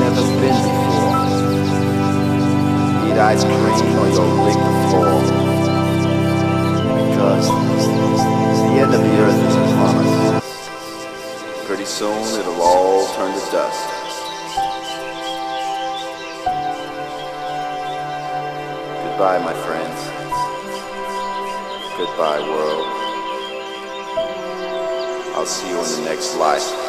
Never been before. Eat ice cream or you'll lick the floor. Because the end of the earth is upon us. Pretty soon it'll all turn to dust. Goodbye, my friends. Goodbye, world. I'll see you in the next life.